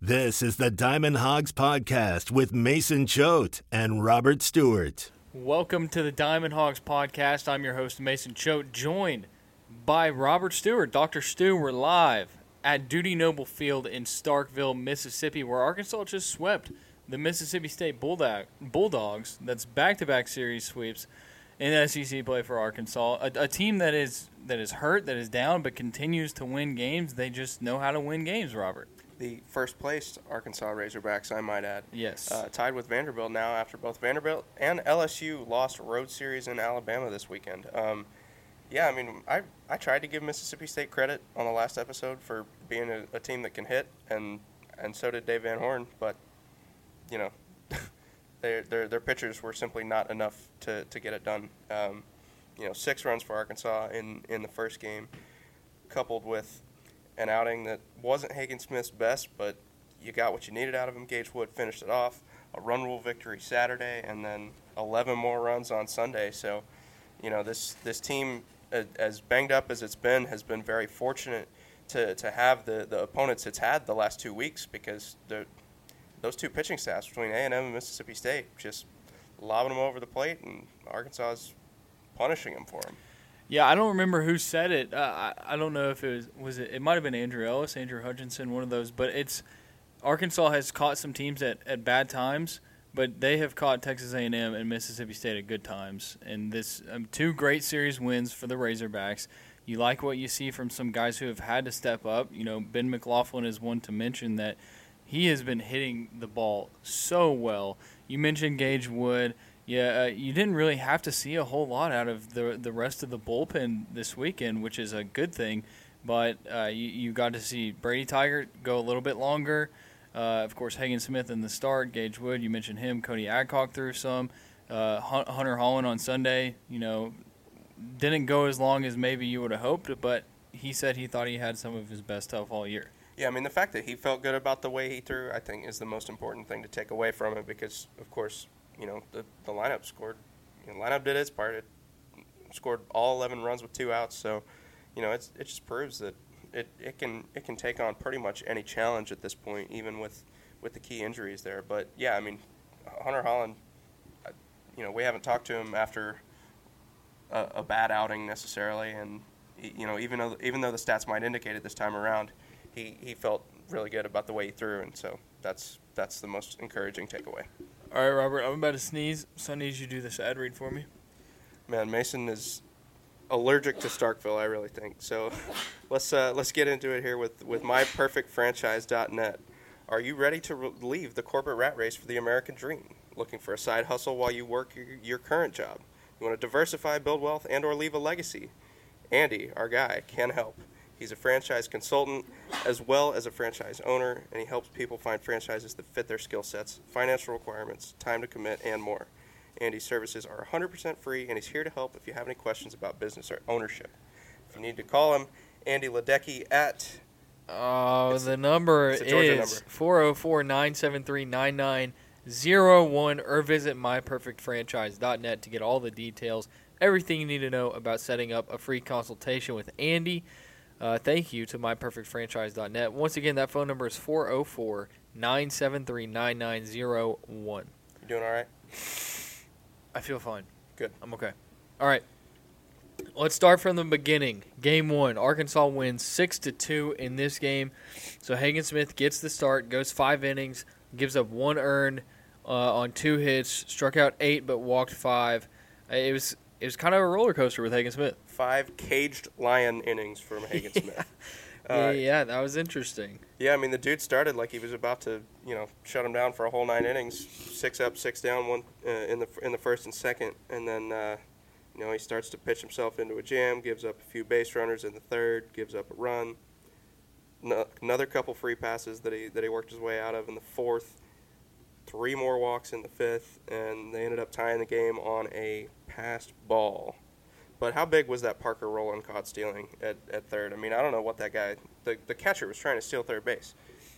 This is the Diamond Hawgs Podcast with Mason Choate and Robert Stewart. Welcome to the Diamond Hawgs Podcast. I'm your host, Mason Choate, joined by Robert Stewart. Dr. Stu, we're live at Dudy Noble Field in Starkville, Mississippi, where Arkansas just swept the Mississippi State Bulldog, Bulldogs. That's back-to-back series sweeps in SEC play for Arkansas. A, a, team that is that is hurt, that is down, but continues to win games. They just know how to win games, Robert the first place Arkansas Razorbacks, I might add. Yes. Uh, tied with Vanderbilt now after both Vanderbilt and LSU lost road series in Alabama this weekend. Um, yeah, I mean, I, I tried to give Mississippi State credit on the last episode for being a, a team that can hit, and and so did Dave Van Horn, but, you know, their, their, their pitchers were simply not enough to, to get it done. Um, you know, six runs for Arkansas in, in the first game, coupled with an outing that wasn't Hagen Smith's best, but you got what you needed out of him. Gage Wood finished it off. A run rule victory Saturday, and then 11 more runs on Sunday. So, you know, this this team, as banged up as it's been, has been very fortunate to, to have the, the opponents it's had the last two weeks because those two pitching staffs between A&M and Mississippi State just lobbing them over the plate, and Arkansas is punishing them for them. Yeah, I don't remember who said it. Uh, I, I don't know if it was was it. It might have been Andrew Ellis, Andrew Hutchinson, one of those. But it's Arkansas has caught some teams at, at bad times, but they have caught Texas A&M and Mississippi State at good times. And this um, two great series wins for the Razorbacks. You like what you see from some guys who have had to step up. You know, Ben McLaughlin is one to mention that he has been hitting the ball so well. You mentioned Gage Wood. Yeah, uh, you didn't really have to see a whole lot out of the the rest of the bullpen this weekend, which is a good thing. But uh, you, you got to see Brady Tiger go a little bit longer. Uh, of course, Hagen Smith in the start, Gage Wood, you mentioned him. Cody Adcock threw some. Uh, Hunter Hollan on Sunday, you know, didn't go as long as maybe you would have hoped, but he said he thought he had some of his best stuff all year. Yeah, I mean the fact that he felt good about the way he threw, I think, is the most important thing to take away from it because, of course, you know, the, the lineup scored. You know, lineup did its part. It scored all 11 runs with two outs. So, you know, it's, it just proves that it, it can it can take on pretty much any challenge at this point, even with with the key injuries there. But yeah, I mean, Hunter Hollan, uh, you know, we haven't talked to him after a, a bad outing necessarily, and you know, even though even though the stats might indicate it this time around, he, he felt really good about the way he threw, and so that's that's the most encouraging takeaway. All right, Robert, I'm about to sneeze, so I need you to do this ad read for me. Man, Mason is allergic to Starkville, I really think. So let's uh, let's get into it here with with myperfectfranchise.net. Are you ready to re- leave the corporate rat race for the American dream? Looking for a side hustle while you work your, your current job? You want to diversify, build wealth, and or leave a legacy? Andy, our guy, can help. He's a franchise consultant as well as a franchise owner, and he helps people find franchises that fit their skill sets, financial requirements, time to commit, and more. Andy's services are 100% free, and he's here to help if you have any questions about business or ownership. If you need to call him, Andy Luedecke at. Oh, the number is 404 973 9901 or visit myperfectfranchise.net to get all the details, everything you need to know about setting up a free consultation with Andy. Uh, thank you to myperfectfranchise.net. Once again, that phone number is 404 973 9901. You doing all right? I feel fine. Good. I'm okay. All right. Let's start from the beginning. Game one, Arkansas wins six to two in this game. So Hagen Smith gets the start, goes five innings, gives up one earned uh, on two hits, struck out eight but walked five. It was it was kind of a roller coaster with Hagen Smith five caged lion innings from Hagen Smith. Uh, yeah, that was interesting. Yeah, I mean the dude started like he was about to, you know, shut him down for a whole nine innings, six up, six down, one uh, in the in the first and second, and then uh, you know he starts to pitch himself into a jam, gives up a few base runners in the third, gives up a run, no, another couple free passes that he that he worked his way out of in the fourth, three more walks in the fifth, and they ended up tying the game on a passed ball. But how big was that Parker Rowland caught stealing at, at third? I mean, I don't know what that guy, the, the catcher was trying to steal third base.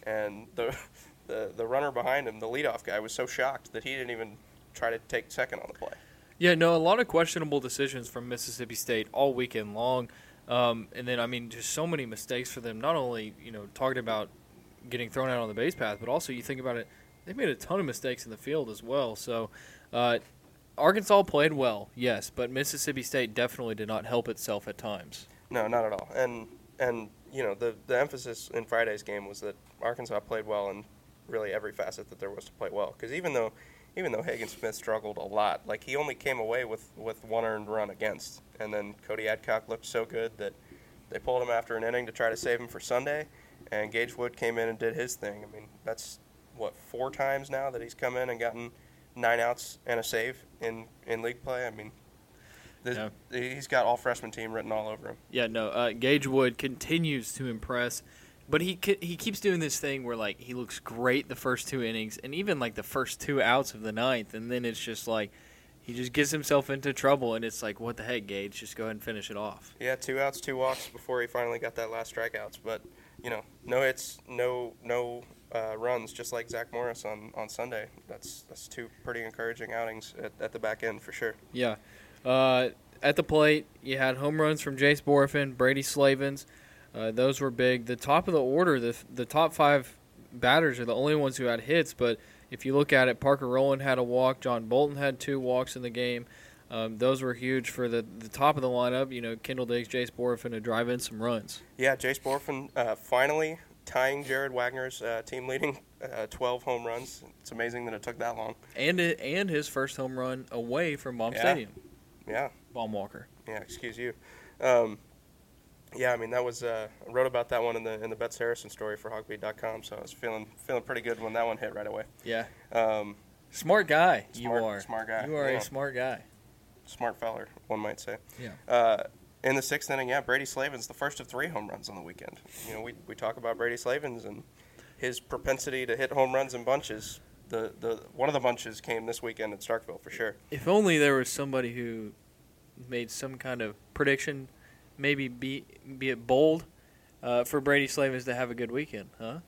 And the, the, the runner behind him, the leadoff guy, was so shocked that he didn't even try to take second on the play. Yeah, no, a lot of questionable decisions from Mississippi State all weekend long. Um, and then, I mean, just so many mistakes for them. Not only, you know, talking about getting thrown out on the base path, but also you think about it, they made a ton of mistakes in the field as well. So, uh, Arkansas played well, yes, but Mississippi State definitely did not help itself at times. No, not at all. And and you know the the emphasis in Friday's game was that Arkansas played well in really every facet that there was to play well. Because even though even though Hagen Smith struggled a lot, like he only came away with with one earned run against, and then Cody Adcock looked so good that they pulled him after an inning to try to save him for Sunday, and Gage Wood came in and did his thing. I mean, that's what four times now that he's come in and gotten nine outs and a save in in league play. I mean, this, Yeah. he's got all freshman team written all over him. Yeah, no. Uh, Gage Wood continues to impress, but he he keeps doing this thing where like he looks great the first two innings, and even like the first two outs of the ninth, and then it's just like he just gets himself into trouble, and it's like, what the heck, Gage? Just go ahead and finish it off. Yeah, two outs, two walks before he finally got that last strikeouts. But you know, no hits, no no uh, runs, just like Zach Morris on, on Sunday. That's that's two pretty encouraging outings at, at the back end for sure. Yeah. Uh, at the plate, you had home runs from Jace Bohrofen, Brady Slavens. Uh, those were big. The top of the order, the the top five batters are the only ones who had hits. But if you look at it, Parker Rowland had a walk. John Bolton had two walks in the game. Um, those were huge for the, the top of the lineup. You know, Kendall Diggs, Jace Bohrofen to drive in some runs. Yeah, Jace Bohrofen uh, finally tying Jared Wagner's uh, team leading uh, 12 home runs. It's amazing that it took that long. And it, and his first home run away from Baum Yeah. Stadium, Yeah, Baum Walker. yeah. Excuse you. Um, yeah, I mean that was uh, I wrote about that one in the in the Bet Saracen story for HawgBeat.com, so I was feeling feeling pretty good when that one hit right away. Yeah. Um, Smart guy, Smart- you are. smart guy, You are yeah. a smart guy. smart feller, one might say. Yeah. Uh, in the sixth inning, yeah, Brady Slavens, the first of three home runs on the weekend. You know, we, we talk about Brady Slavens and his propensity to hit home runs in bunches. The, the one of the bunches came this weekend at Starkville for sure. If only there was somebody who made some kind of prediction, maybe be be it bold, uh, for Brady Slavens to have a good weekend, huh?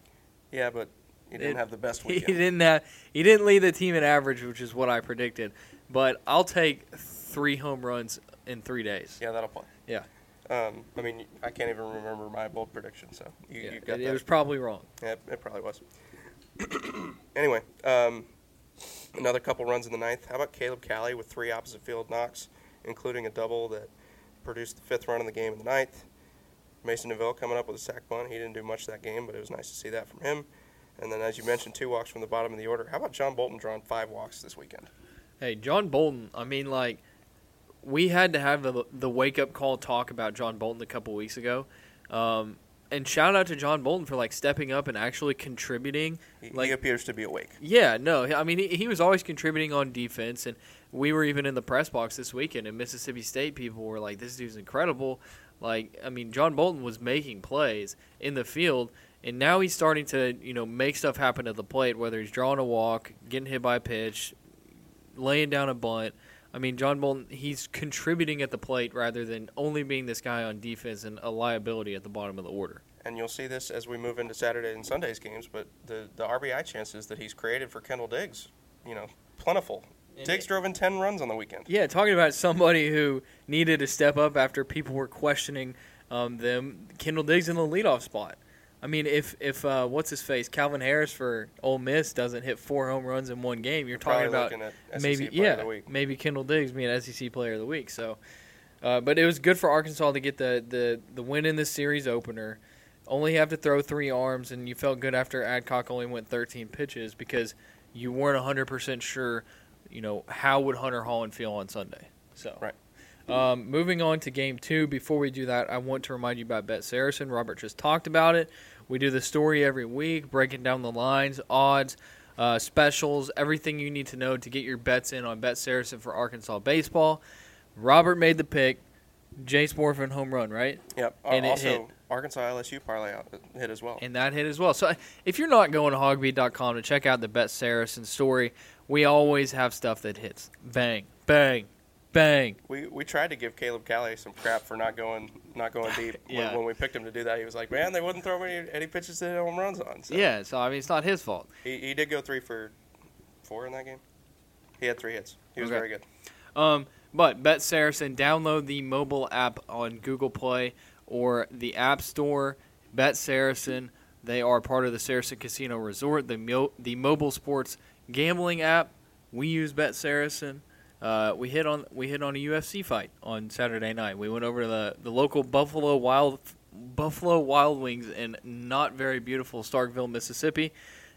Yeah, but he didn't It- have the best weekend. He didn't have, he didn't lead the team in average, which is what I predicted. But I'll take three home runs in three days. Yeah, that'll play. Yeah. Um, I mean, I can't even remember my bold prediction, so you, Yeah, you got it, that. it was probably wrong. Yeah, it probably was. anyway, um, another couple runs in the ninth. How about Caleb Cali with three opposite field knocks, including a double that produced the fifth run in the game in the ninth? Mason Neville coming up with a sack bunt. He didn't do much that game, but it was nice to see that from him. And then, as you mentioned, two walks from the bottom of the order. How about John Bolton drawing five walks this weekend? Hey, John Bolton. I mean, like, we had to have the, the wake up call talk about John Bolton a couple weeks ago. Um, and shout out to John Bolton for like stepping up and actually contributing. He, Like- he appears to be awake. Yeah, no, I mean he, he was always contributing on defense, and we were even in the press box this weekend. And Mississippi State people were like, "This dude's incredible." Like, I mean, John Bolton was making plays in the field, and now he's starting to you know make stuff happen at the plate. Whether he's drawing a walk, getting hit by a pitch, laying down a bunt. I mean, John Bolton, he's contributing at the plate rather than only being this guy on defense and a liability at the bottom of the order. and you'll see this as we move into Saturday and Sunday's games. But the the RBI chances that he's created for Kendall Diggs, you know, plentiful. And Diggs it- drove in ten runs on the weekend. Yeah, talking about somebody who needed to step up after people were questioning um, them. Kendall Diggs in the leadoff spot. I mean, if if uh, what's his face Calvin Harris for Ole Miss doesn't hit four home runs in one game, you're talking about maybe yeah of the week. maybe Kendall Diggs being SEC Player of the Week. So, uh, but it was good for Arkansas to get the the the win in the series opener. Only have to throw three arms, and you felt good after Adcock only went 13 pitches because you weren't 100 percent sure, you know, how would Hunter Hollan feel on Sunday. So Right. Um, moving on to game two. Before we do that, I want to remind you about Bet Saracen. Robert just talked about it. We do the story every week, breaking down the lines, odds, uh, specials, everything you need to know to get your bets in on Bet Saracen for Arkansas baseball. Robert made the pick. Jace Bohrofen home run, right? Yep. Uh, and it also, hit. Arkansas LSU parlay out uh, hit as well. And that hit as well. So uh, if you're not going to hawgbeat.com to check out the Bet Saracen story, we always have stuff that hits. Bang, bang, bang. we we tried to give Caleb Cali some crap for not going not going deep. Yeah. when, when we picked him to do that, he was like, "Man, they wouldn't throw any, any pitches to hit home runs on." So Yeah, so I mean, it's not his fault. he, he did go three for four in that game. He had three hits. He was Okay. very good. Um, but Bet Saracen, download the mobile app on Google Play or the App Store. Bet Saracen, They are part of the Saracen Casino Resort, the mo- the mobile sports gambling app. We use Bet Saracen. Uh, we hit on we hit on a UFC fight on Saturday night. We went over to the, the local Buffalo Wild Buffalo Wild Wings in not very beautiful Starkville, Mississippi,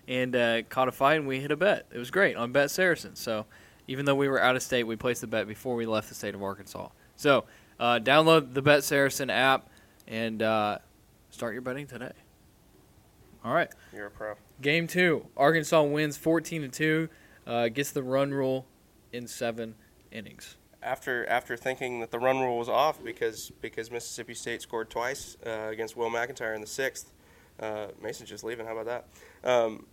and uh, caught a fight. And we hit a bet. It was great on Bet Saracen. So even though we were out of state, we placed the bet before we left the state of Arkansas. So uh, download the Bet Saracen app and uh, start your betting today. All right. You're a pro. Game two, Arkansas wins 14 to two, uh, gets the run rule in seven innings. After after thinking that the run rule was off because because Mississippi State scored twice uh, against Will McIntyre in the sixth, uh, Mason's just leaving. How about that? Um,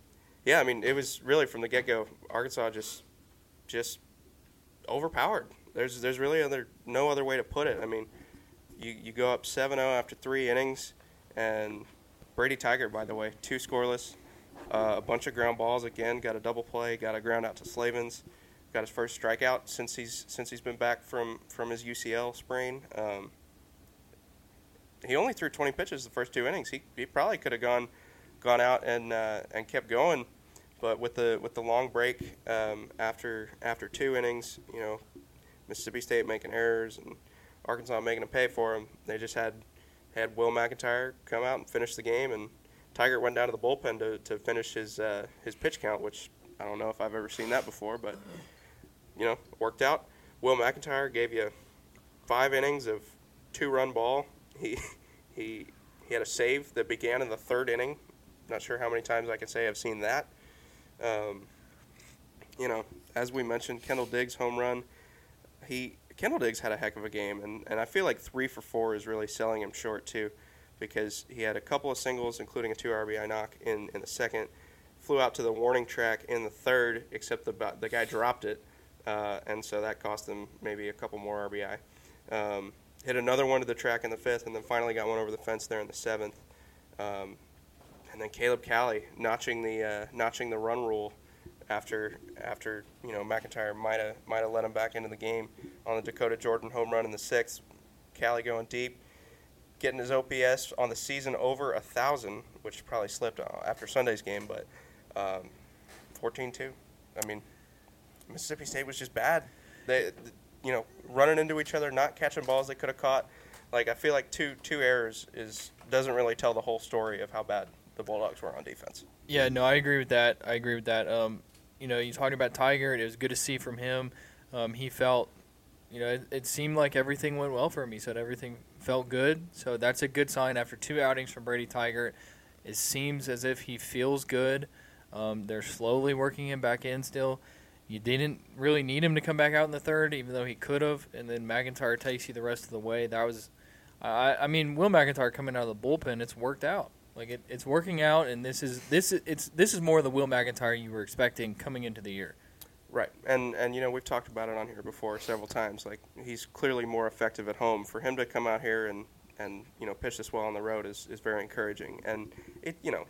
yeah, I mean it was really from the get go. Arkansas just just overpowered. There's there's really other no other way to put it. I mean, you you go up 7-0 after three innings, and Brady Tiger, by the way, two scoreless, uh, a bunch of ground balls again. Got a double play. Got a ground out to Slavens. Got his first strikeout since he's since he's been back from from his UCL sprain. Um, he only threw 20 pitches the first two innings. He, he probably could have gone gone out and uh, and kept going, but with the with the long break um, after after two innings, you know, Mississippi State making errors and Arkansas making them pay for them. They just had had Will McIntyre come out and finish the game, and Tiger went down to the bullpen to, to finish his uh, his pitch count, which I don't know if I've ever seen that before, but you know, worked out. Will McIntyre gave you five innings of two run ball. He he he had a save that began in the third inning. Not sure how many times I can say I've seen that. Um, you know, as we mentioned, Kendall Diggs home run. He Kendall Diggs had a heck of a game, and, and I feel like three for four is really selling him short too, because he had a couple of singles, including a two RBI knock in, in the second. Flew out to the warning track in the third, except the the guy dropped it, uh, and so that cost them maybe a couple more RBI. Um, hit another one to the track in the fifth, and then finally got one over the fence there in the seventh. Um, and then Caleb Cali notching the uh, notching the run rule after after you know McIntyre might have might have let him back into the game on the Dakota Jordan home run in the sixth. Cali going deep, getting his OPS on the season over a thousand, which probably slipped uh, after Sunday's game, but um, 14-2. I mean, Mississippi State was just bad. They, you know, running into each other, not catching balls they could have caught. Like I feel like two two errors is doesn't really tell the whole story of how bad the Bulldogs were on defense. Yeah, no, I agree with that. I agree with that. Um, you know, you talking about Tiger, and it was good to see from him. Um, he felt, you know, it, it, seemed like everything went well for him. He said everything felt good, so that's a good sign after two outings from Brady Tiger. It seems as if he feels good. Um, they're slowly working him back in still. You didn't really need him to come back out in the third, even though he could have, and then McIntyre takes you the rest of the way. That was, I, I mean, Will McIntyre coming out of the bullpen, it's worked out. Like it, it's working out, and this is this is it's this is more the Will McIntyre you were expecting coming into the year. Right, and and you know we've talked about it on here before several times. Like he's clearly more effective at home. For him to come out here and and you know pitch this well on the road is, is very encouraging. And it you know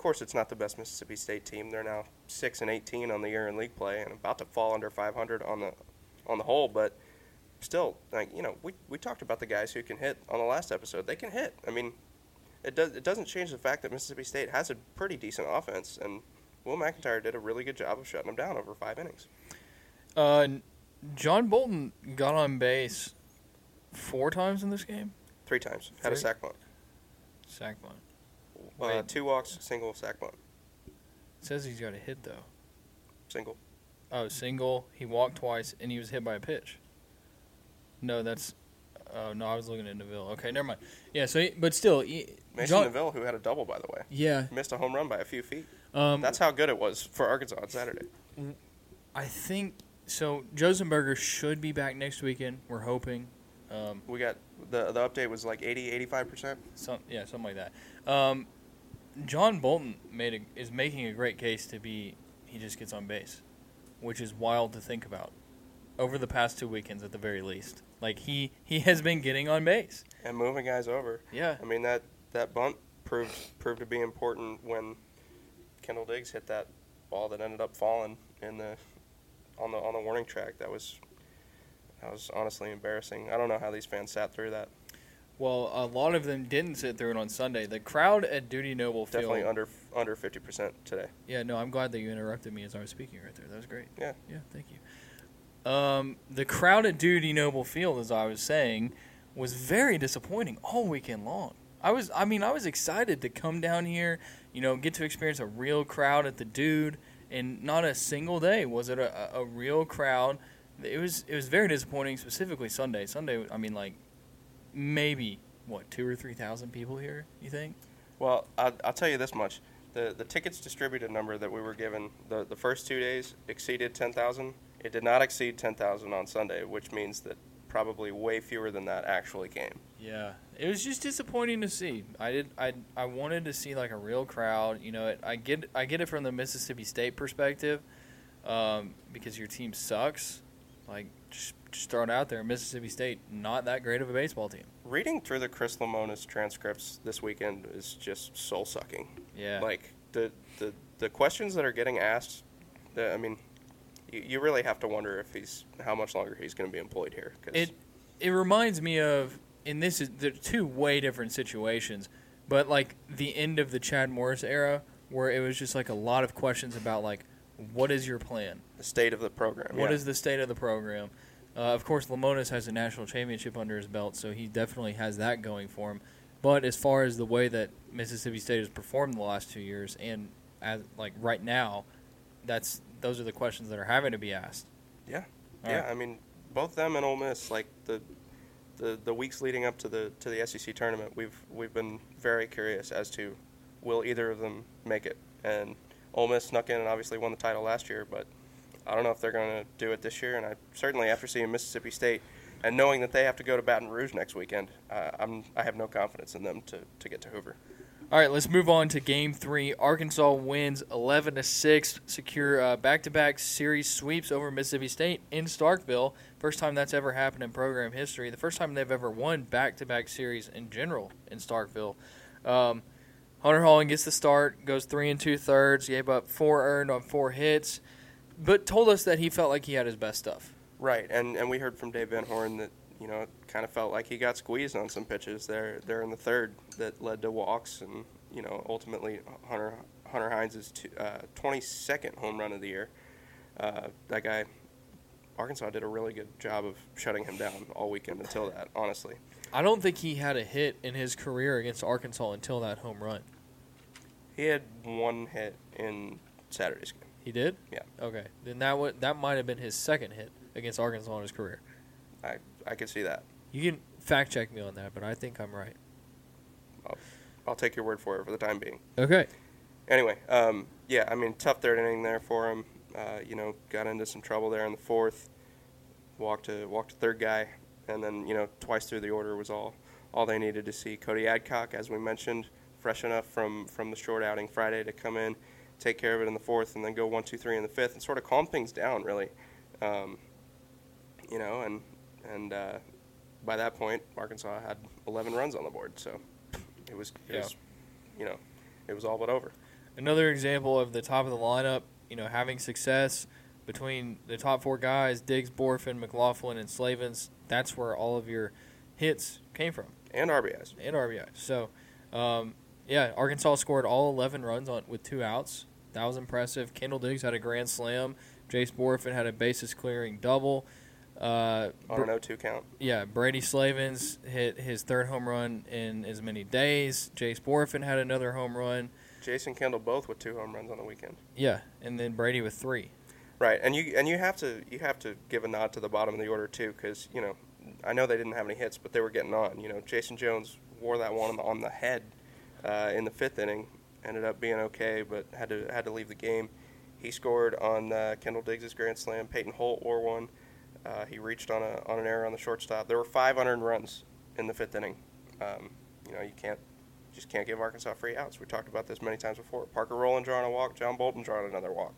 course it's not the best Mississippi State team. They're now six and eighteen on the year in league play and about to fall under 500 on the on the whole. But still, like you know we we talked about the guys who can hit on the last episode. They can hit. I mean it does it doesn't change the fact that Mississippi State has a pretty decent offense, and Will McIntyre did a really good job of shutting them down over five innings. Uh, John Bolton got on base four times in this game. Three times. Had a sac bunt. Sac bunt. Uh, two walks, single, sac bunt. It says he's got a hit though. Single. Oh, single. He walked twice, and he was hit by a pitch. No, that's Oh no, I was looking at Neville. Okay, never mind. Yeah, so he, but still, he, Mason John, Neville, who had a double by the way, yeah, missed a home run by a few feet. Um, That's how good it was for Arkansas on Saturday. I think so. Josenberger should be back next weekend. We're hoping. Um, We got the the update was like 80, 85 percent. some yeah, something like that. Um, John Bolton made a, is making a great case to be. He just gets on base, which is wild to think about. Over the past two weekends, at the very least. Like he he has been getting on base and moving guys over. Yeah. I mean that that bunt proved proved to be important when Kendall Diggs hit that ball that ended up falling in the on the on the warning track. That was that was honestly embarrassing. I don't know how these fans sat through that. Well, a lot of them didn't sit through it on Sunday. The crowd at Dudy Noble Field. Definitely under under fifty percent today. Yeah, no, I'm glad that you interrupted me as I was speaking right there. That was great. Yeah. Yeah, thank you. Um, the crowd at Dudy Noble Field, as I was saying, was very disappointing all weekend long. I was, I mean, I was excited to come down here, you know, get to experience a real crowd at the Dude, and not a single day was it a, a real crowd. It was, it was very disappointing, specifically Sunday. Sunday, I mean, like maybe what two or three thousand people here. You think? Well, I'll, I'll tell you this much: the the tickets distributed number that we were given the the first two days exceeded ten thousand. It did not exceed ten thousand on Sunday, which means that probably way fewer than that actually came. Yeah, it was just disappointing to see. I did. I I wanted to see like a real crowd. You know, it, I get I get it from the Mississippi State perspective, um, because your team sucks. Like just, just throw it out there. Mississippi State not that great of a baseball team. Reading through the Chris Lemonis's transcripts this weekend is just soul sucking. Yeah. Like the the the questions that are getting asked, the, I mean, you, you really have to wonder if he's how much longer he's going to be employed here. Cause It it reminds me of, and this is they're two way different situations, but like the end of the Chad Morris era, where it was just like a lot of questions about like, what is your plan? the state of the program. What yeah. is the state of the program? Uh, of course, Lemonis has a national championship under his belt, so he definitely has that going for him. But as far as the way that Mississippi State has performed the last two years, and as like right now, that's those are the questions that are having to be asked. Yeah, All yeah. right. I mean, both them and Ole Miss, like the, the the weeks leading up to the to the SEC tournament, we've we've been very curious as to will either of them make it. And Ole Miss snuck in and obviously won the title last year, but I don't know if they're going to do it this year. And I certainly, after seeing Mississippi State and knowing that they have to go to Baton Rouge next weekend, uh, I'm I have no confidence in them to to get to Hoover. All right, let's move on to Game Three. Arkansas wins eleven to six, secure uh, back-to-back series sweeps over Mississippi State in Starkville. First time that's ever happened in program history. The first time they've ever won back-to-back series in general in Starkville. Um, Hunter Hollan gets the start, goes three and two thirds, gave up four earned on four hits, but told us that he felt like he had his best stuff. Right, and and we heard from Dave Van Horn that you know it kind of felt like he got squeezed on some pitches there there in the third that led to walks, and you know ultimately Hunter Hunter Hines' twenty second home run of the year. Uh, that guy, Arkansas did a really good job of shutting him down all weekend until that. Honestly, I don't think he had a hit in his career against Arkansas until that home run. he had one hit in Saturday's game. He did? Yeah. Okay. Then that would that might have been his second hit against Arkansas in his career. I I could see that. You can fact check me on that, but I think I'm right. I'll take your word for it for the time being. Okay. anyway, um, yeah, I mean, tough third inning there for him. Uh, you know, got into some trouble there in the fourth. Walked to walked to third guy, and then you know twice through the order was all all they needed to see. Cody Adcock, as we mentioned, fresh enough from from the short outing Friday to come in, take care of it in the fourth, and then go one two three in the fifth, and sort of calm things down really. Um, you know, and and uh, by that point, Arkansas had 11 runs on the board, so it was it Yeah. was you know it was all but over. Another example of the top of the lineup, you know, having success between the top four guys, Diggs, Bohrofen, McLaughlin, and Slavens. That's where all of your hits came from. and RBIs. and RBIs. So, um, yeah, Arkansas scored all 11 runs on with two outs. That was impressive. Kendall Diggs had a grand slam. Jace Bohrofen had a bases clearing double. Uh, on an 0-2 count. yeah, Brady Slavens hit his third home run in as many days. Jace Bohrofen had another home run. Jason Kendall both with two home runs on the weekend. Yeah, and then Brady with three. Right, and you and you have to you have to give a nod to the bottom of the order too, because you know I know they didn't have any hits, but they were getting on. You know, Jayson Jones wore that one on the, on the head uh, in the fifth inning. Ended up being okay, but had to had to leave the game. He scored on uh, Kendall Diggs' grand slam. Peyton Holt wore one. Uh, he reached on a on an error on the shortstop. There were five unearned runs in the fifth inning. Um, you know, you can't just can't give Arkansas free outs. We talked about this many times before. Parker Rowland drawing a walk. John Bolton drawing another walk.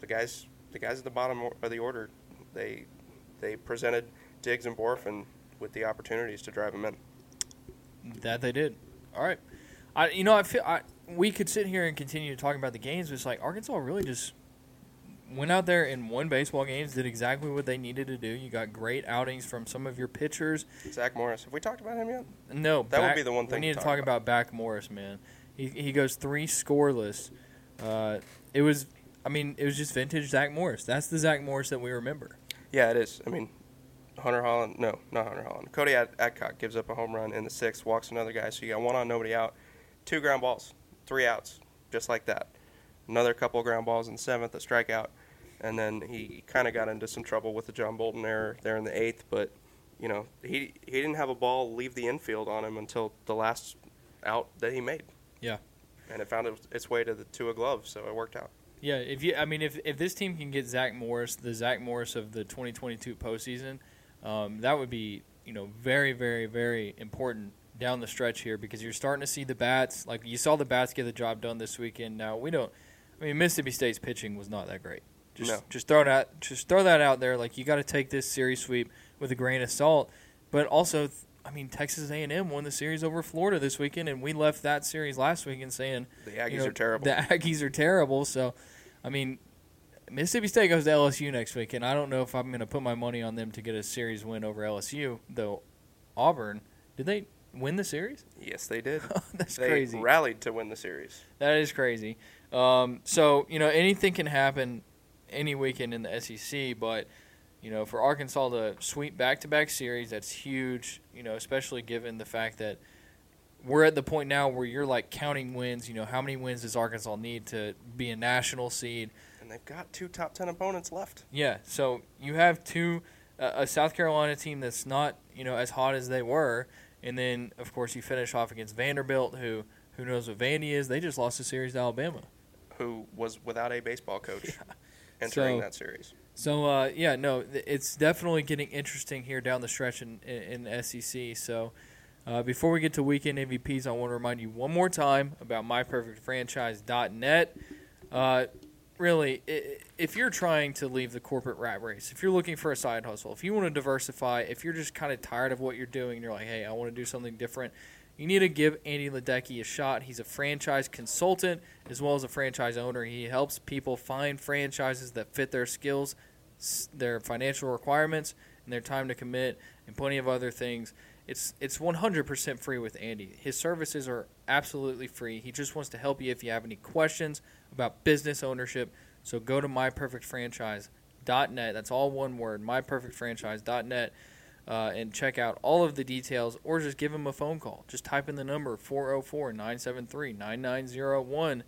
The guys, the guys at the bottom of the order, they they presented Diggs and Bohrofen with the opportunities to drive them in. That they did. All right. I you know I feel I we could sit here and continue talking about the games, but it's like Arkansas really just went out there and won baseball games, did exactly what they needed to do. You got great outings from some of your pitchers. Zach Morris. Have we talked about him yet? No, That would be the one thing we need to talk talk about. Zach Morris, man. He he goes three scoreless. Uh, it was, I mean, it was just vintage Zach Morris. That's the Zach Morris that we remember. Yeah, it is. I mean, Hunter Hollan. No, not Hunter Hollan. Cody Ad- Adcock gives up a home run in the sixth, walks another guy. So you got one on, nobody out, two ground balls, three outs, just like that. Another couple of ground balls in the seventh, a strikeout, and then he kind of got into some trouble with the John Bolton error there in the eighth. But you know, he he didn't have a ball leave the infield on him until the last out that he made. Yeah. And it found its- its way to the to a glove, so it worked out. Yeah, if you, I mean, if if this team can get Zach Morris, the Zach Morris of the 2022 postseason, um, that would be you know very, very, very important down the stretch here because you're starting to see the bats. Like you saw the bats get the job done this weekend. Now we don't. I mean, Mississippi State's pitching was not that great. Just No. just throw that just throw that out there. Like you got to take this series sweep with a grain of salt, but also. I mean, Texas A&M won the series over Florida this weekend, and we left that series last weekend saying The Aggies you know, are terrible. The Aggies are terrible. So, I mean, Mississippi State goes to LSU next week, and I don't know if I'm going to put my money on them to get a series win over LSU. Though Auburn, did they win the series? yes, they did. That's they crazy. rallied to win the series. That is crazy. Um, so you know anything can happen any weekend in the SEC, but you know for Arkansas to sweep back-to-back series, that's huge. You know, especially given the fact that we're at the point now where you're like counting wins. You know, how many wins does Arkansas need to be a national seed? And they've got two top ten opponents left. Yeah, so you have two uh, a South Carolina team that's not you know as hot as they were, and then of course you finish off against Vanderbilt, who who knows what Vandy is? They just lost a series to Alabama. who was without a baseball coach entering So- that series. So uh, yeah, no, it's definitely getting interesting here down the stretch in in, in SEC. So uh, before we get to weekend MVPs, I want to remind you one more time about myperfectfranchise.net. Uh, really, if you're trying to leave the corporate rat race, if you're looking for a side hustle, if you want to diversify, if you're just kind of tired of what you're doing, you're like, hey, I want to do something different. You need to give Andy Luedecke a shot. He's a franchise consultant as well as a franchise owner. He helps people find franchises that fit their skills, their financial requirements, and their time to commit, and plenty of other things. It's it's 100% free with Andy. His services are absolutely free. He just wants to help you if you have any questions about business ownership. So go to myperfectfranchise.net. That's all one word, myperfectfranchise.net uh, and check out all of the details or just give them a phone call. Just type in the number 404 973 9901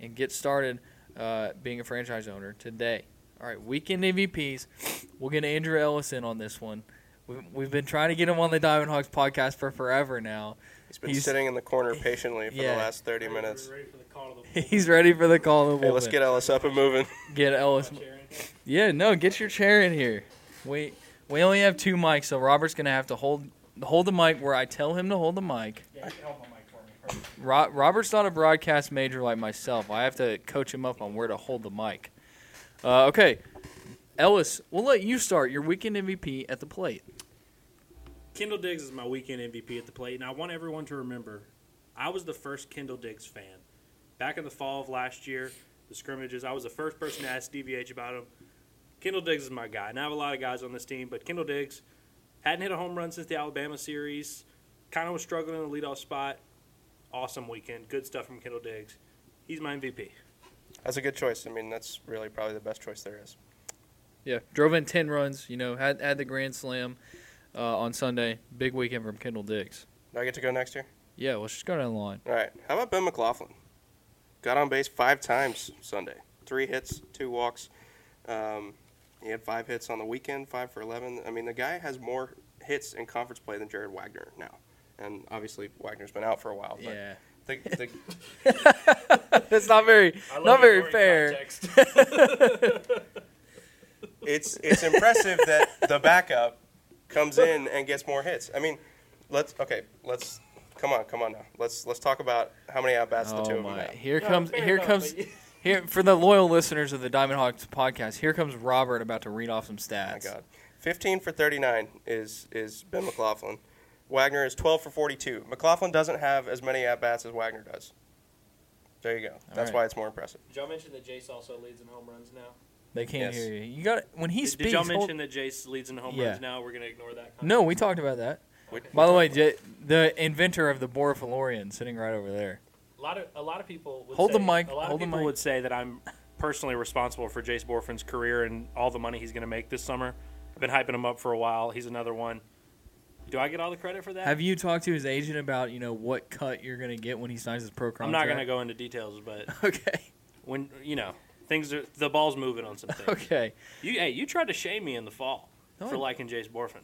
and get started uh, being a franchise owner today. All right, weekend MVPs. We'll get Andrew Ellison on this one. We've, we've been trying to get him on the Diamond Hawgs podcast for forever now. He's been He's- sitting in the corner patiently for Yeah. the last 30 minutes. Ready the the He's ready for the call of the Hey, let's get Ellis up and moving. Get Ellis. Yeah, no, get your chair in here. We we only have two mics, so Robert's gonna have to hold hold the mic where I tell him to hold the mic. Yeah, you can hold mic for me. Perfect. Ro- Robert's not a broadcast major like myself. I have to coach him up on where to hold the mic. Uh, okay, Ellis, we'll let you start your weekend MVP at the plate. Kendall Diggs is my weekend MVP at the plate, and I want everyone to remember I was the first Kendall Diggs fan. Back in the fall of last year, the scrimmages, I was the first person to ask DVH about him. Kendall Diggs is my guy. And I have a lot of guys on this team, but Kendall Diggs hadn't hit a home run since the Alabama series. Kind of was struggling in the leadoff spot. Awesome weekend. Good stuff from Kendall Diggs. He's my MVP. That's a good choice. I mean, that's really probably the best choice there is. Yeah, drove in ten runs. You know, had had the grand slam uh, on Sunday. Big weekend from Kendall Diggs. Do I get to go next year? Yeah, let's just go down the line. All right. How about Ben McLaughlin? Got on base five times Sunday. Three hits, two walks. Um, he had five hits on the weekend, five for 11. I mean, the guy has more hits in conference play than Jared Wagner now. And obviously, Wagner's been out for a while. But Yeah, the, the, it's not very not very fair. it's it's impressive that the backup comes in and gets more hits. I mean, let's okay, let's come on, come on now. Let's let's talk about how many at bats the two Oh of them my! have. Here No, comes here enough, comes here for the loyal listeners of the Diamond Hawgs podcast. Here comes Robert about to read off some Oh my stats. God, 15 for 39 is is Ben McLaughlin. Wagner is 12 for 42. McLaughlin doesn't have as many at bats as Wagner does. There you go. That's right. why it's more impressive. Did y'all mention that Jace also leads in home runs now? They can't Yes. hear you. You got when he Did, speaks. did y'all hold- mention that Jace leads in home Yeah. runs now? We're gonna ignore that. no, we talked about that. We- By the way, J- the inventor of the Borifalorian sitting right over there. A lot of a lot of people would Hold say, the mic, A lot hold of people would say that I'm personally responsible for Jace Bohrofen's career and all the money he's going to make this summer. I've been hyping him up for a while. He's another one. Do I get all the credit for that? Have you talked to his agent about you know what cut you're going to get when he signs his pro contract? I'm not going to go into details, but Okay. when you know things are the ball's moving on some things. Okay. You hey, you tried to shame me in the fall No, for liking Jace Bohrofen.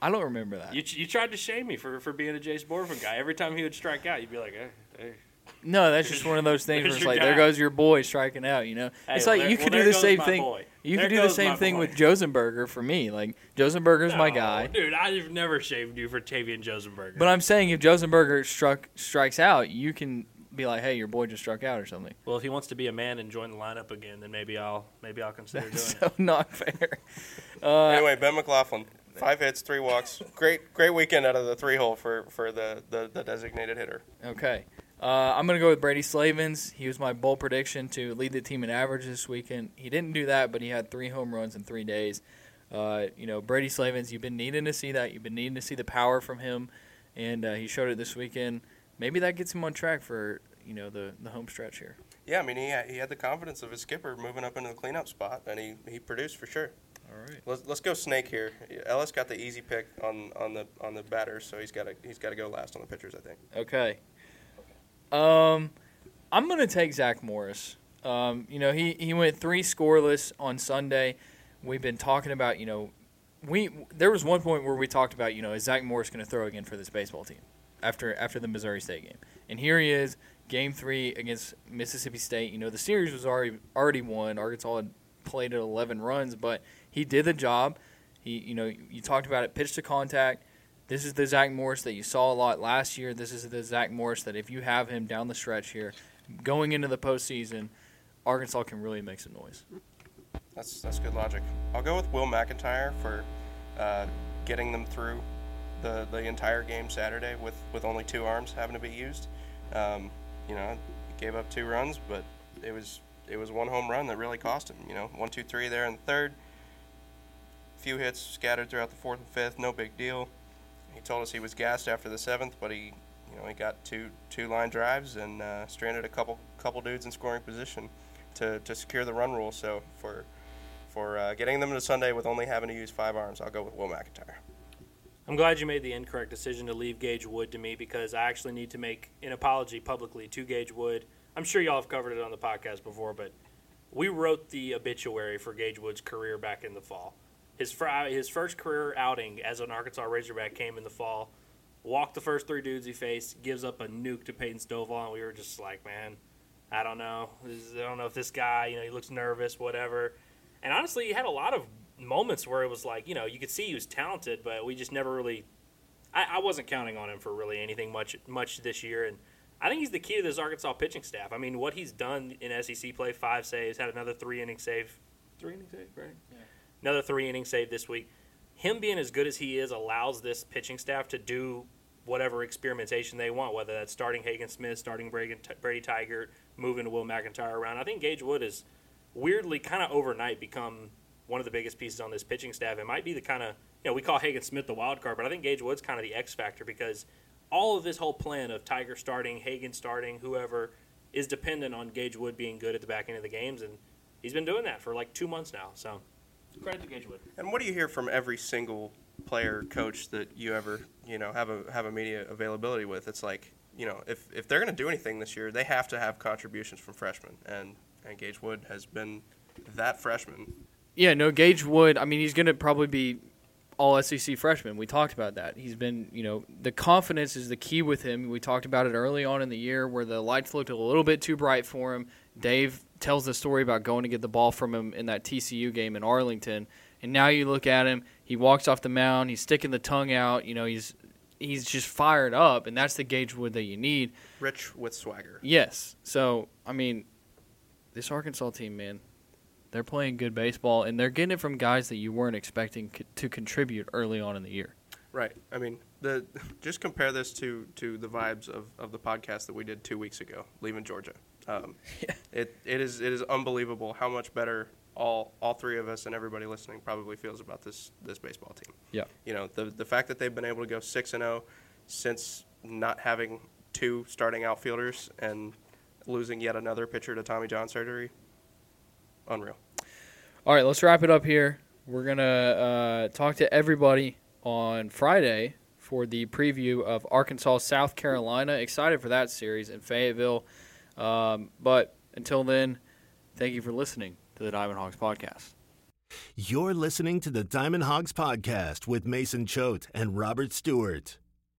I don't remember that. You, you tried to shame me for, for being a Jace Bohrofen guy. Every time he would strike out, you'd be like, hey, hey. no, that's just one of those things where it's like there goes your boy striking out. You know, Hey, it's well, like you could there do the same thing. boy. You There could do the same thing boy. with Josenberger for me. Like Josenberger's my guy. dude. I've never shamed you for Tavian Josenberger. But I'm saying if Josenberger struck strikes out, you can be like, hey, your boy just struck out or something. Well, if he wants to be a man and join the lineup again, then maybe I'll maybe I'll consider doing it. so not fair. Uh, anyway, Ben McLaughlin, five hits, three walks. Great, great weekend out of the three hole for for the, the, the designated hitter. Okay. Uh, I'm going to go with Brady Slavens. He was my bold prediction to lead the team in average this weekend. He didn't do that, but he had three home runs in three days. Uh, you know, Brady Slavens, you've been needing to see that. You've been needing to see the power from him, and uh, he showed it this weekend. Maybe that gets him on track for, you know, the, the home stretch here. Yeah, I mean he had, he had the confidence of his skipper moving up into the cleanup spot, and he, he produced for sure. All right. Let's, let's go snake here. Ellis got the easy pick on, on the on the batters, so he's got to he's got to go last on the pitchers, I think. Okay. Um, I'm gonna take Zach Morris. Um, you know, he he went three scoreless on Sunday. We've been talking about, you know, we there was one point where we talked about, you know, is Zach Morris going to throw again for this baseball team after after the Missouri State game, and here he is, game three against Mississippi State. You know, the series was already already won. Arkansas had played at 11 runs, but he did the job. He, you know, you talked about it, pitch to contact. This is the Zach Morris that you saw a lot last year. This is the Zach Morris that if you have him down the stretch here, going into the postseason, Arkansas can really make some noise. That's that's good logic. I'll go with Will McIntyre for uh, getting them through the the entire game Saturday with, with only two arms having to be used. Um, you know, gave up two runs, but it was it was one home run that really cost him. You know, one, two, three there in the third. Few hits scattered throughout the fourth and fifth, no big deal. He told us he was gassed after the seventh, but he, you know, he got two two line drives and uh, stranded a couple couple dudes in scoring position to, to secure the run rule. So for for uh, getting them to Sunday with only having to use five arms, I'll go with Will McIntyre. I'm glad you made the incorrect decision to leave Gage Wood to me because I actually need to make an apology publicly to Gage Wood. I'm sure y'all have covered it on the podcast before, but we wrote the obituary for Gage Wood's career back in the fall. His fr- his first career outing as an Arkansas Razorback came in the fall. Walked the first three dudes he faced, gives up a nuke to Peyton Stovall, and we were just like, man, I don't know. I don't know if this guy, you know, he looks nervous, whatever. And honestly, he had a lot of moments where it was like, you know, you could see he was talented, but we just never really. I, I wasn't counting on him for really anything much much this year, and I think he's the key to this Arkansas pitching staff. I mean, what he's done in SEC play, five saves, had another three inning save, three inning save, right? Another three inning save this week. Him being as good as he is allows this pitching staff to do whatever experimentation they want, whether that's starting Hagen Smith, starting Brady, Brady Tiger, moving to Will McIntyre around. I think Gage Wood has weirdly kind of overnight become one of the biggest pieces on this pitching staff. It might be the kind of you know we call Hagen Smith the wild card, but I think Gage Wood's kind of the X factor because all of this whole plan of Tiger starting, Hagen starting, whoever is dependent on Gage Wood being good at the back end of the games, and he's been doing that for like two months now. So credit to Gage Wood. And what do you hear from every single player, coach that you ever, you know, have a have a media availability with? It's like, you know, if if they're going to do anything this year, they have to have contributions from freshmen, and and Gage Wood has been that freshman. Yeah, no, Gage Wood. I mean, he's going to probably be all SEC freshman. We talked about that. He's been, you know, the confidence is the key with him. We talked about it early on in the year where the lights looked a little bit too bright for him. Dave tells the story about going to get the ball from him in that TCU game in Arlington, and now you look at him. He walks off the mound. He's sticking the tongue out. You know, he's he's just fired up, and that's the Gage Wood that you need. Rich with swagger. Yes. So, I mean, this Arkansas team, man, they're playing good baseball, and they're getting it from guys that you weren't expecting co- to contribute early on in the year. Right. I mean, the just compare this to to the vibes of, of the podcast that we did two weeks ago, leaving Georgia. Um, Yeah. It it is it is unbelievable how much better all all three of us and everybody listening probably feels about this this baseball team. Yeah. You know, the the fact that they've been able to go six and zero since not having two starting outfielders and losing yet another pitcher to Tommy John surgery, unreal. All right, let's wrap it up here. We're gonna uh, talk to everybody on Friday for the preview of Arkansas South Carolina. Excited for that series in Fayetteville. Um, but until then, thank you for listening to the Diamond Hawgs podcast. You're listening to the Diamond Hawgs Podcast with Mason Choate and Robert Stewart.